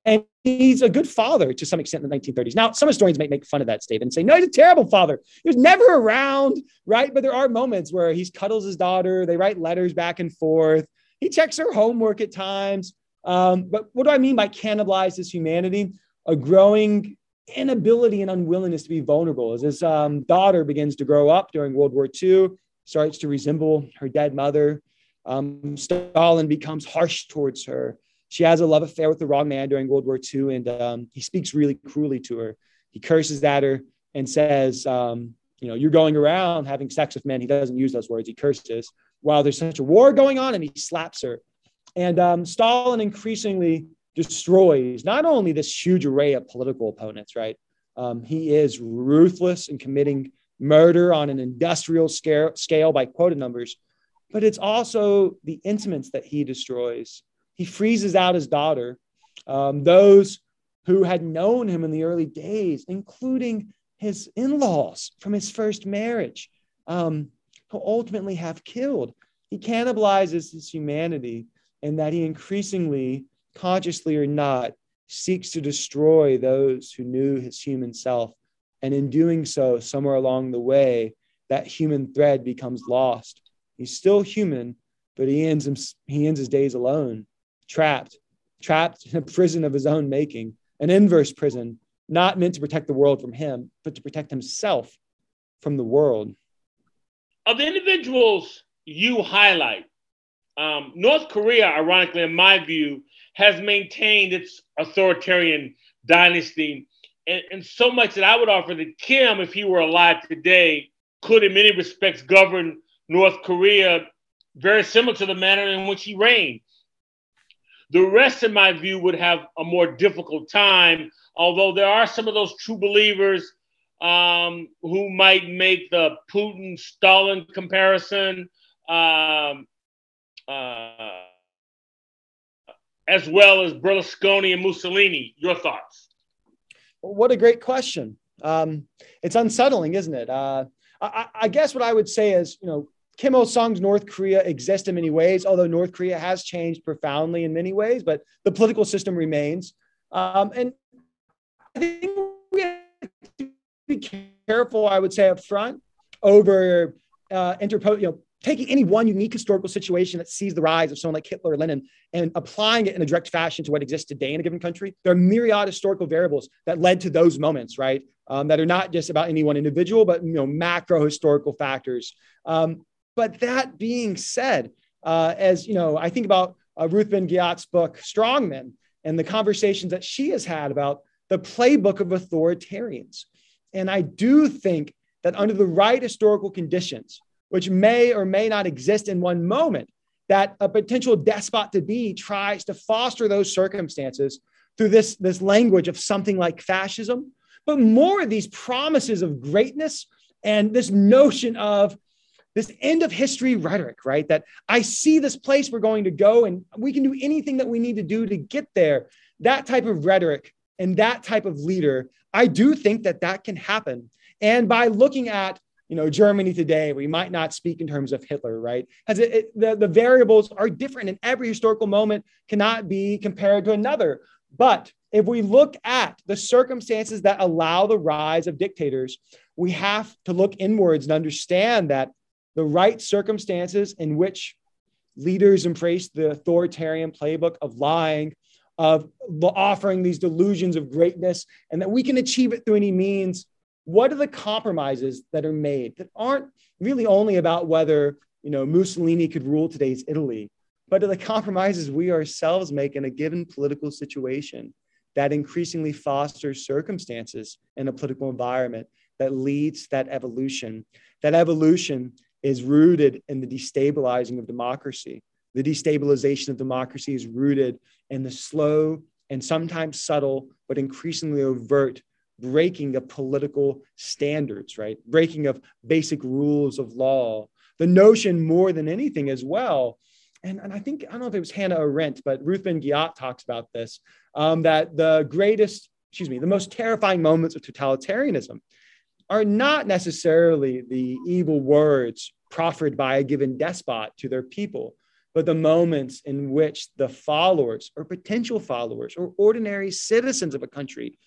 and he's a good father to some extent in the 1930s. Now, some historians may make fun of that statement and say, no, he's a terrible father. He was never around, right? But there are moments where he cuddles his daughter, they write letters back and forth. He checks her homework at times. Um, but what do I mean by cannibalize his humanity? A growing inability and unwillingness to be vulnerable as his um, daughter begins to grow up during World War II, starts to resemble her dead mother. Um, Stalin becomes harsh towards her. She has a love affair with the wrong man during World War II, and um, he speaks really cruelly to her. He curses at her and says, um, You know, you're going around having sex with men. He doesn't use those words, he curses while there's such a war going on, and he slaps her. And um, Stalin increasingly destroys not only this huge array of political opponents, right? Um, he is ruthless in committing murder on an industrial scale, scale by quota numbers but it's also the intimates that he destroys. He freezes out his daughter, um, those who had known him in the early days, including his in laws from his first marriage, um, who ultimately have killed. He cannibalizes his humanity, and that he increasingly, consciously or not, seeks to destroy those who knew his human self. And in doing so, somewhere along the way, that human thread becomes lost He's still human, but he ends, he ends his days alone, trapped, trapped in a prison of his own making, an inverse prison, not meant to protect the world from him, but to protect himself from the world. Of the individuals you highlight, um, North Korea, ironically, in my view, has maintained its authoritarian dynasty, and, and so much that I would offer that Kim, if he were alive today, could in many respects govern North Korea very similar to the manner in which he reigned. The rest, in my view, would have a more difficult time, although there are some of those true believers um, who might make the Putin Stalin comparison. Um, uh, as well as Berlusconi and Mussolini. Your thoughts? What a great question. Um, it's unsettling, isn't it? Uh, I, I, guess what I would say is, you know, Kim Il Sung's North Korea exists in many ways, although North Korea has changed profoundly in many ways, but the political system remains. Um, and I think we have to be careful, I would say, up front over uh, interpo- you know, taking any one unique historical situation that sees the rise of someone like Hitler or Lenin and applying it in a direct fashion to what exists today in a given country, there are myriad historical variables that led to those moments, right? Um, that are not just about any one individual, but you know, macro historical factors. Um, but that being said, uh, as you know, I think about uh, Ruth Ben-Ghiat's book Strongmen and the conversations that she has had about the playbook of authoritarians. And I do think that under the right historical conditions, which may or may not exist in one moment, that a potential despot to be tries to foster those circumstances through this, this language of something like fascism, but more of these promises of greatness and this notion of this end of history rhetoric, right? That I see this place we're going to go and we can do anything that we need to do to get there. That type of rhetoric and that type of leader, I do think that that can happen. And by looking at you know Germany today, we might not speak in terms of Hitler, right? As it, it, the, the variables are different, and every historical moment cannot be compared to another. But if we look at the circumstances that allow the rise of dictators, we have to look inwards and understand that the right circumstances in which leaders embrace the authoritarian playbook of lying, of offering these delusions of greatness, and that we can achieve it through any means. What are the compromises that are made that aren't really only about whether you know Mussolini could rule today's Italy, but are the compromises we ourselves make in a given political situation that increasingly fosters circumstances in a political environment that leads that evolution. That evolution is rooted in the destabilizing of democracy. The destabilization of democracy is rooted in the slow and sometimes subtle, but increasingly overt breaking of political standards, right? Breaking of basic rules of law. The notion, more than anything, as well, and, and I think, I don't know if it was Hannah Arendt, but Ruth Ben-Ghiat talks about this, um, that the greatest, excuse me, the most terrifying moments of totalitarianism are not necessarily the evil words proffered by a given despot to their people, but the moments in which the followers or potential followers or ordinary citizens of a country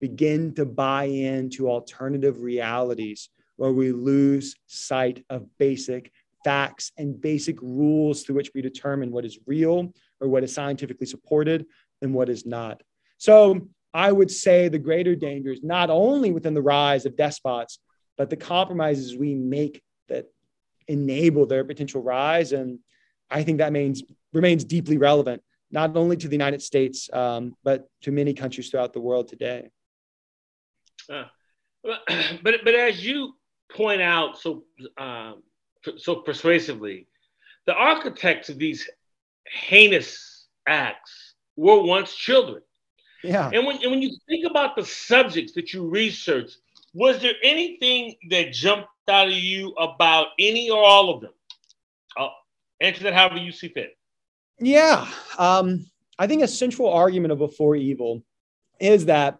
begin to buy into alternative realities where we lose sight of basic facts and basic rules through which we determine what is real or what is scientifically supported and what is not. So I would say the greater danger is not only within the rise of despots, but the compromises we make that enable their potential rise. And I think that means remains deeply relevant, not only to the United States, um, but to many countries throughout the world today. Uh, but but as you point out so um, so persuasively, the architects of these heinous acts were once children. Yeah. And when, and when you think about the subjects that you researched, was there anything that jumped out of you about any or all of them? I'll answer that however you see fit. Yeah. Um, I think a central argument of Before Evil is that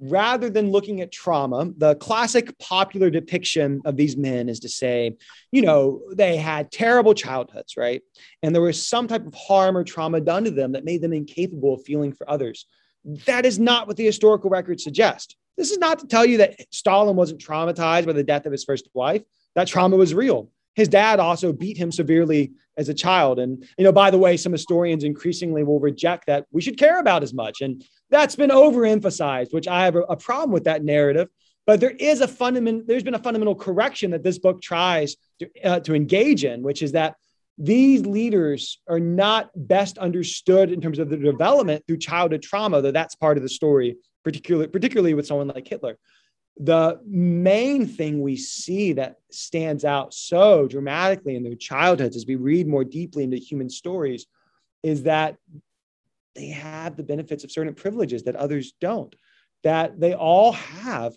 rather than looking at trauma, the classic popular depiction of these men is to say, you know, they had terrible childhoods, right? And there was some type of harm or trauma done to them that made them incapable of feeling for others. That is not what the historical records suggest. This is not to tell you that Stalin wasn't traumatized by the death of his first wife. That trauma was real. his dad also beat him severely as a child. And, you know, by the way, some historians increasingly will reject that we should care about as much. And that's been overemphasized, which I have a, problem with that narrative. But there is a fundamental, there's been a fundamental correction that this book tries to, uh, to engage in, which is that these leaders are not best understood in terms of their development through childhood trauma, though that's part of the story, particularly, particularly with someone like Hitler. The main thing we see that stands out so dramatically in their childhoods as we read more deeply into human stories is that they have the benefits of certain privileges that others don't, that they all have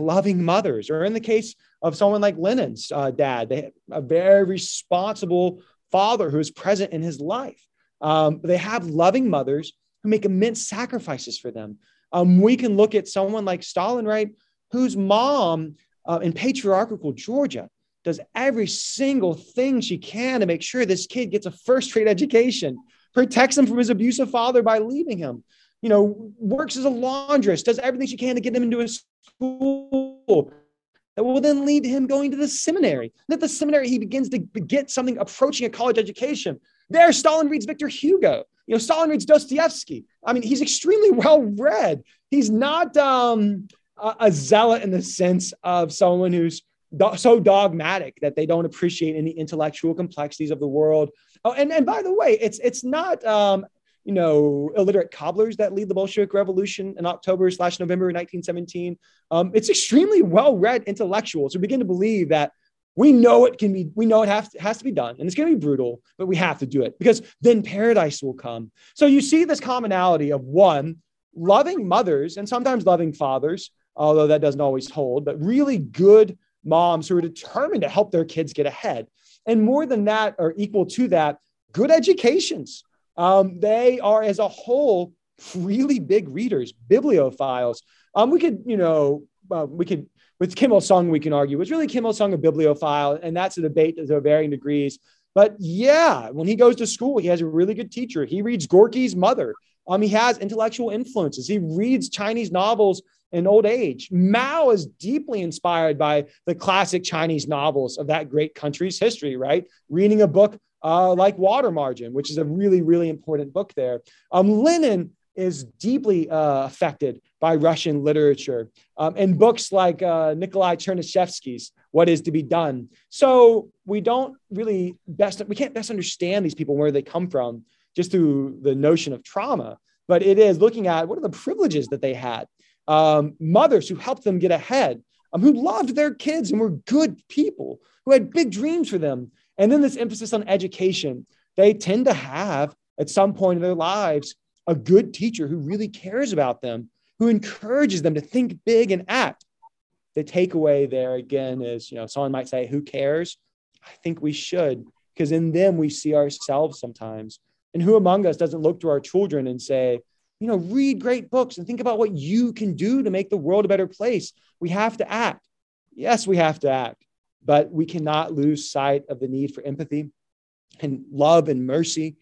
loving mothers, or in the case of someone like Lenin's uh, dad, they have a very responsible father who is present in his life. Um, they have loving mothers who make immense sacrifices for them. Um, we can look at someone like Stalin, right? whose mom uh, in patriarchal Georgia does every single thing she can to make sure this kid gets a first rate education, protects him from his abusive father by leaving him, you know, works as a laundress, does everything she can to get him into a school that will then lead to him going to the seminary. And at the seminary, he begins to get something approaching a college education. There, Stalin reads Victor Hugo. You know, Stalin reads Dostoevsky. I mean, he's extremely well read. He's not, um, a, a zealot in the sense of someone who's do- so dogmatic that they don't appreciate any intellectual complexities of the world. Oh, and, and by the way, it's it's not um, you know illiterate cobblers that lead the Bolshevik Revolution in October slash November 1917. Um, it's extremely well read intellectuals who begin to believe that we know it can be we know it has to, has to be done and it's going to be brutal but we have to do it because then paradise will come so you see this commonality of one loving mothers and sometimes loving fathers although that doesn't always hold, but really good moms who are determined to help their kids get ahead. And more than that, or equal to that, good educations. Um, they are, as a whole, really big readers, bibliophiles. Um, we could, you know, uh, we could, with Kim Il sung, we can argue, was really Kim Il sung a bibliophile? And that's a debate to varying degrees. But yeah, when he goes to school, he has a really good teacher. He reads Gorky's mother. Um, he has intellectual influences. He reads Chinese novels in old age. Mao is deeply inspired by the classic Chinese novels of that great country's history, right? Reading a book uh, like Water Margin, which is a really, really important book there. Um, Lenin is deeply uh, affected by Russian literature um, and books like uh, Nikolai Chernyshevsky's What Is to Be Done. So we don't really best, we can't best understand these people, where they come from, just through the notion of trauma. But it is looking at what are the privileges that they had um, mothers who helped them get ahead, um, who loved their kids and were good people, who had big dreams for them. And then this emphasis on education. They tend to have, at some point in their lives, a good teacher who really cares about them, who encourages them to think big and act. The takeaway there again is, you know, someone might say, Who cares? I think we should, because in them we see ourselves sometimes. And who among us doesn't look to our children and say, you know, read great books and think about what you can do to make the world a better place. We have to act. Yes, we have to act, but we cannot lose sight of the need for empathy and love and mercy.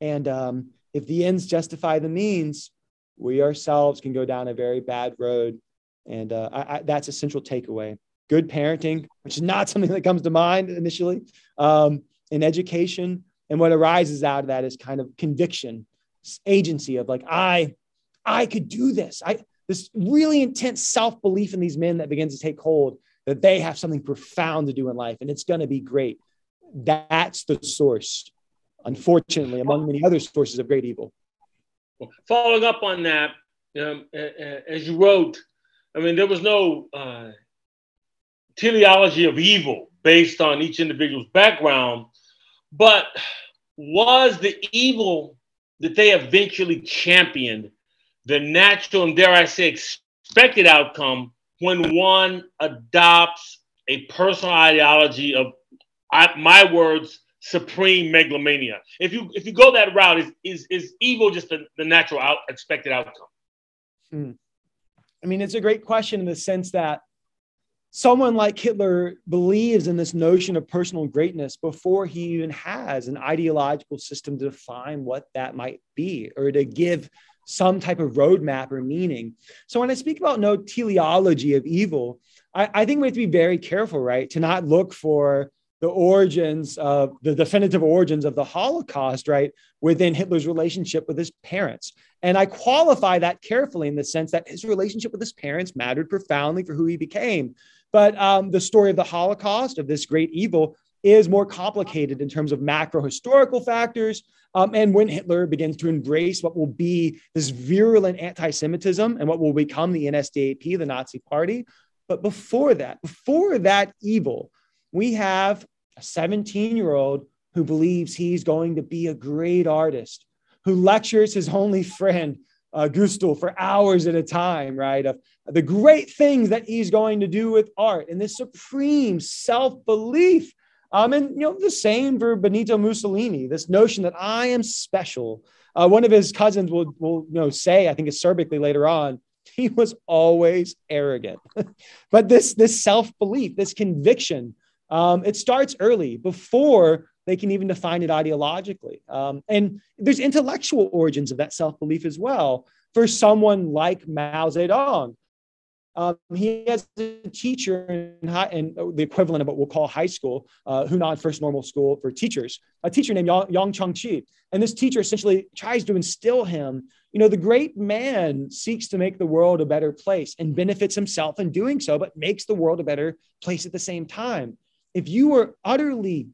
And um, if the ends justify the means, we ourselves can go down a very bad road. And uh, I, I, that's a central takeaway. Good parenting, which is not something that comes to mind initially, um, in education. And what arises out of that is kind of conviction agency of like i i could do this i this really intense self-belief in these men that begins to take hold that they have something profound to do in life and it's going to be great. That's the source unfortunately among many other sources of great evil. Following up on that um, as you wrote i mean there was no uh, teleology of evil based on each individual's background but was the evil that they eventually championed the natural and dare I say expected outcome when one adopts a personal ideology of my words supreme megalomania. If you if you go that route, is is, is evil just the, the natural out, expected outcome? Hmm. I mean, it's a great question in the sense that someone like Hitler believes in this notion of personal greatness before he even has an ideological system to define what that might be or to give some type of roadmap or meaning. So when I speak about no teleology of evil, I, I think we have to be very careful, right? To not look for the origins of the definitive origins of the Holocaust, right, within Hitler's relationship with his parents. And I qualify that carefully in the sense that his relationship with his parents mattered profoundly for who he became. But um, the story of the Holocaust, of this great evil, is more complicated in terms of macro historical factors. Um, and when Hitler begins to embrace what will be this virulent anti Semitism and what will become the NSDAP, the Nazi party. But before that, before that evil, we have a 17 year old who believes he's going to be a great artist, who lectures his only friend, uh, Gustl, for hours at a time, right? Of the great things that he's going to do with art and this supreme self belief. Um, and you know the same for Benito Mussolini. This notion that I am special. Uh, one of his cousins will will you know say, I think acerbically later on, he was always arrogant. but this this self belief, this conviction um, it starts early before they can even define it ideologically. Um, and there's intellectual origins of that self belief as well for someone like Mao Zedong. Um, he has a teacher in, high, in the equivalent of what we'll call high school, uh, Hunan First Normal School for teachers, a teacher named Yang, Yang Changji. And this teacher essentially tries to instill him, you know, the great man seeks to make the world a better place and benefits himself in doing so, but makes the world a better place at the same time if you are utterly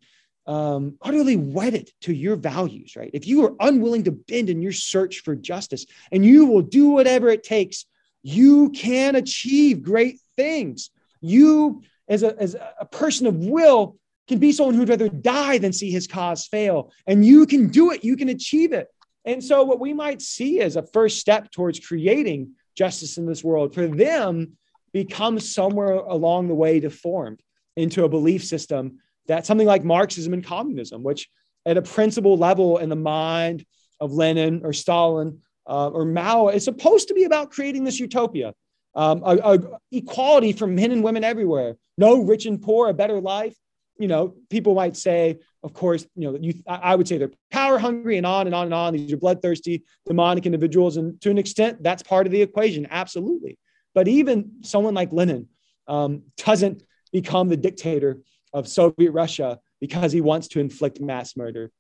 um, utterly wedded to your values, right? If you are unwilling to bend in your search for justice and you will do whatever it takes, you can achieve great things. You, as a, as a person of will, can be someone who'd rather die than see his cause fail. And you can do it, you can achieve it. And so, what we might see as a first step towards creating justice in this world for them becomes somewhere along the way deformed into a belief system that something like Marxism and communism, which at a principle level in the mind of Lenin or Stalin uh, or Mao is supposed to be about creating this utopia, um, a, a equality for men and women everywhere, no rich and poor, a better life. You know, people might say, of course, you know, you, I would say they're power hungry and on and on and on. These are bloodthirsty, demonic individuals. And to an extent, that's part of the equation. Absolutely. But even someone like Lenin um, doesn't become the dictator of Soviet Russia because he wants to inflict mass murder.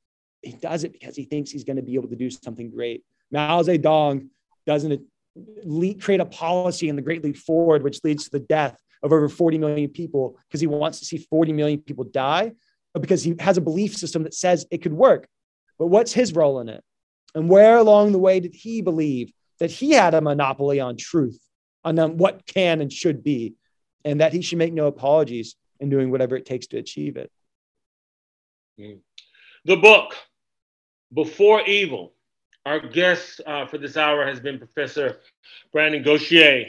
He does it because he thinks he's going to be able to do something great. Mao Zedong doesn't lead, create a policy in the Great Leap Forward, which leads to the death of over 40 million people because he wants to see 40 million people die, but because he has a belief system that says it could work. But what's his role in it? And where along the way did he believe that he had a monopoly on truth, on what can and should be? and that he should make no apologies in doing whatever it takes to achieve it. Mm. The book, Before Evil. Our guest uh, for this hour has been Professor Brandon Gauthier.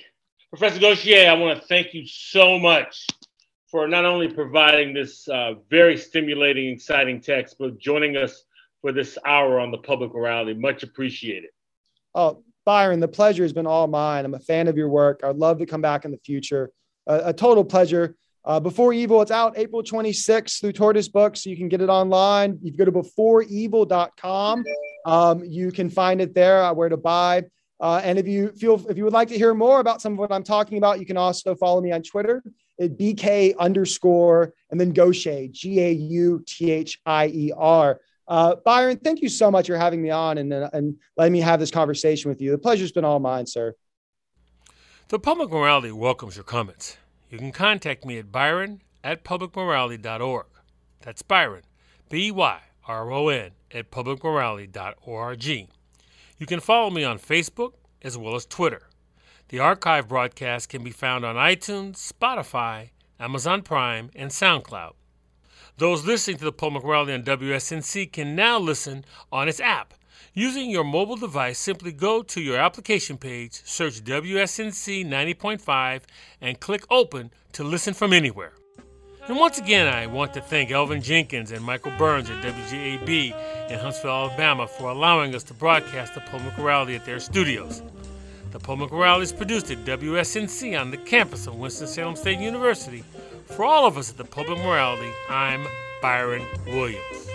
Professor Gauthier, I want to thank you so much for not only providing this uh, very stimulating, exciting text, but joining us for this hour on the public morality. Much appreciated. Oh, Byron, the pleasure has been all mine. I'm a fan of your work. I'd love to come back in the future a, a total pleasure. Uh, Before Evil, it's out April 26th through Tortoise Books. You can get it online. You can go to beforeevil.com. Um, you can find it there uh, where to buy. Uh, and if you feel if you would like to hear more about some of what I'm talking about, you can also follow me on Twitter at BK underscore and then Gauthier, G A U T H I E R. Uh, Byron, thank you so much for having me on and, uh, and letting me have this conversation with you. The pleasure's been all mine, sir. The Public Morality welcomes your comments. You can contact me at byron at publicmorality.org. That's Byron, B Y R O N, at publicmorality.org. You can follow me on Facebook as well as Twitter. The archive broadcast can be found on iTunes, Spotify, Amazon Prime, and SoundCloud. Those listening to the Public Morality on WSNC can now listen on its app Using your mobile device, simply go to your application page, search WSNC 90.5, and click Open to listen from anywhere. And once again, I want to thank Elvin Jenkins and Michael Burns at WJAB in Huntsville, Alabama, for allowing us to broadcast the Public Morality at their studios. The Public Morality is produced at WSNC on the campus of Winston-Salem State University. For all of us at the Public Morality, I'm Byron Williams.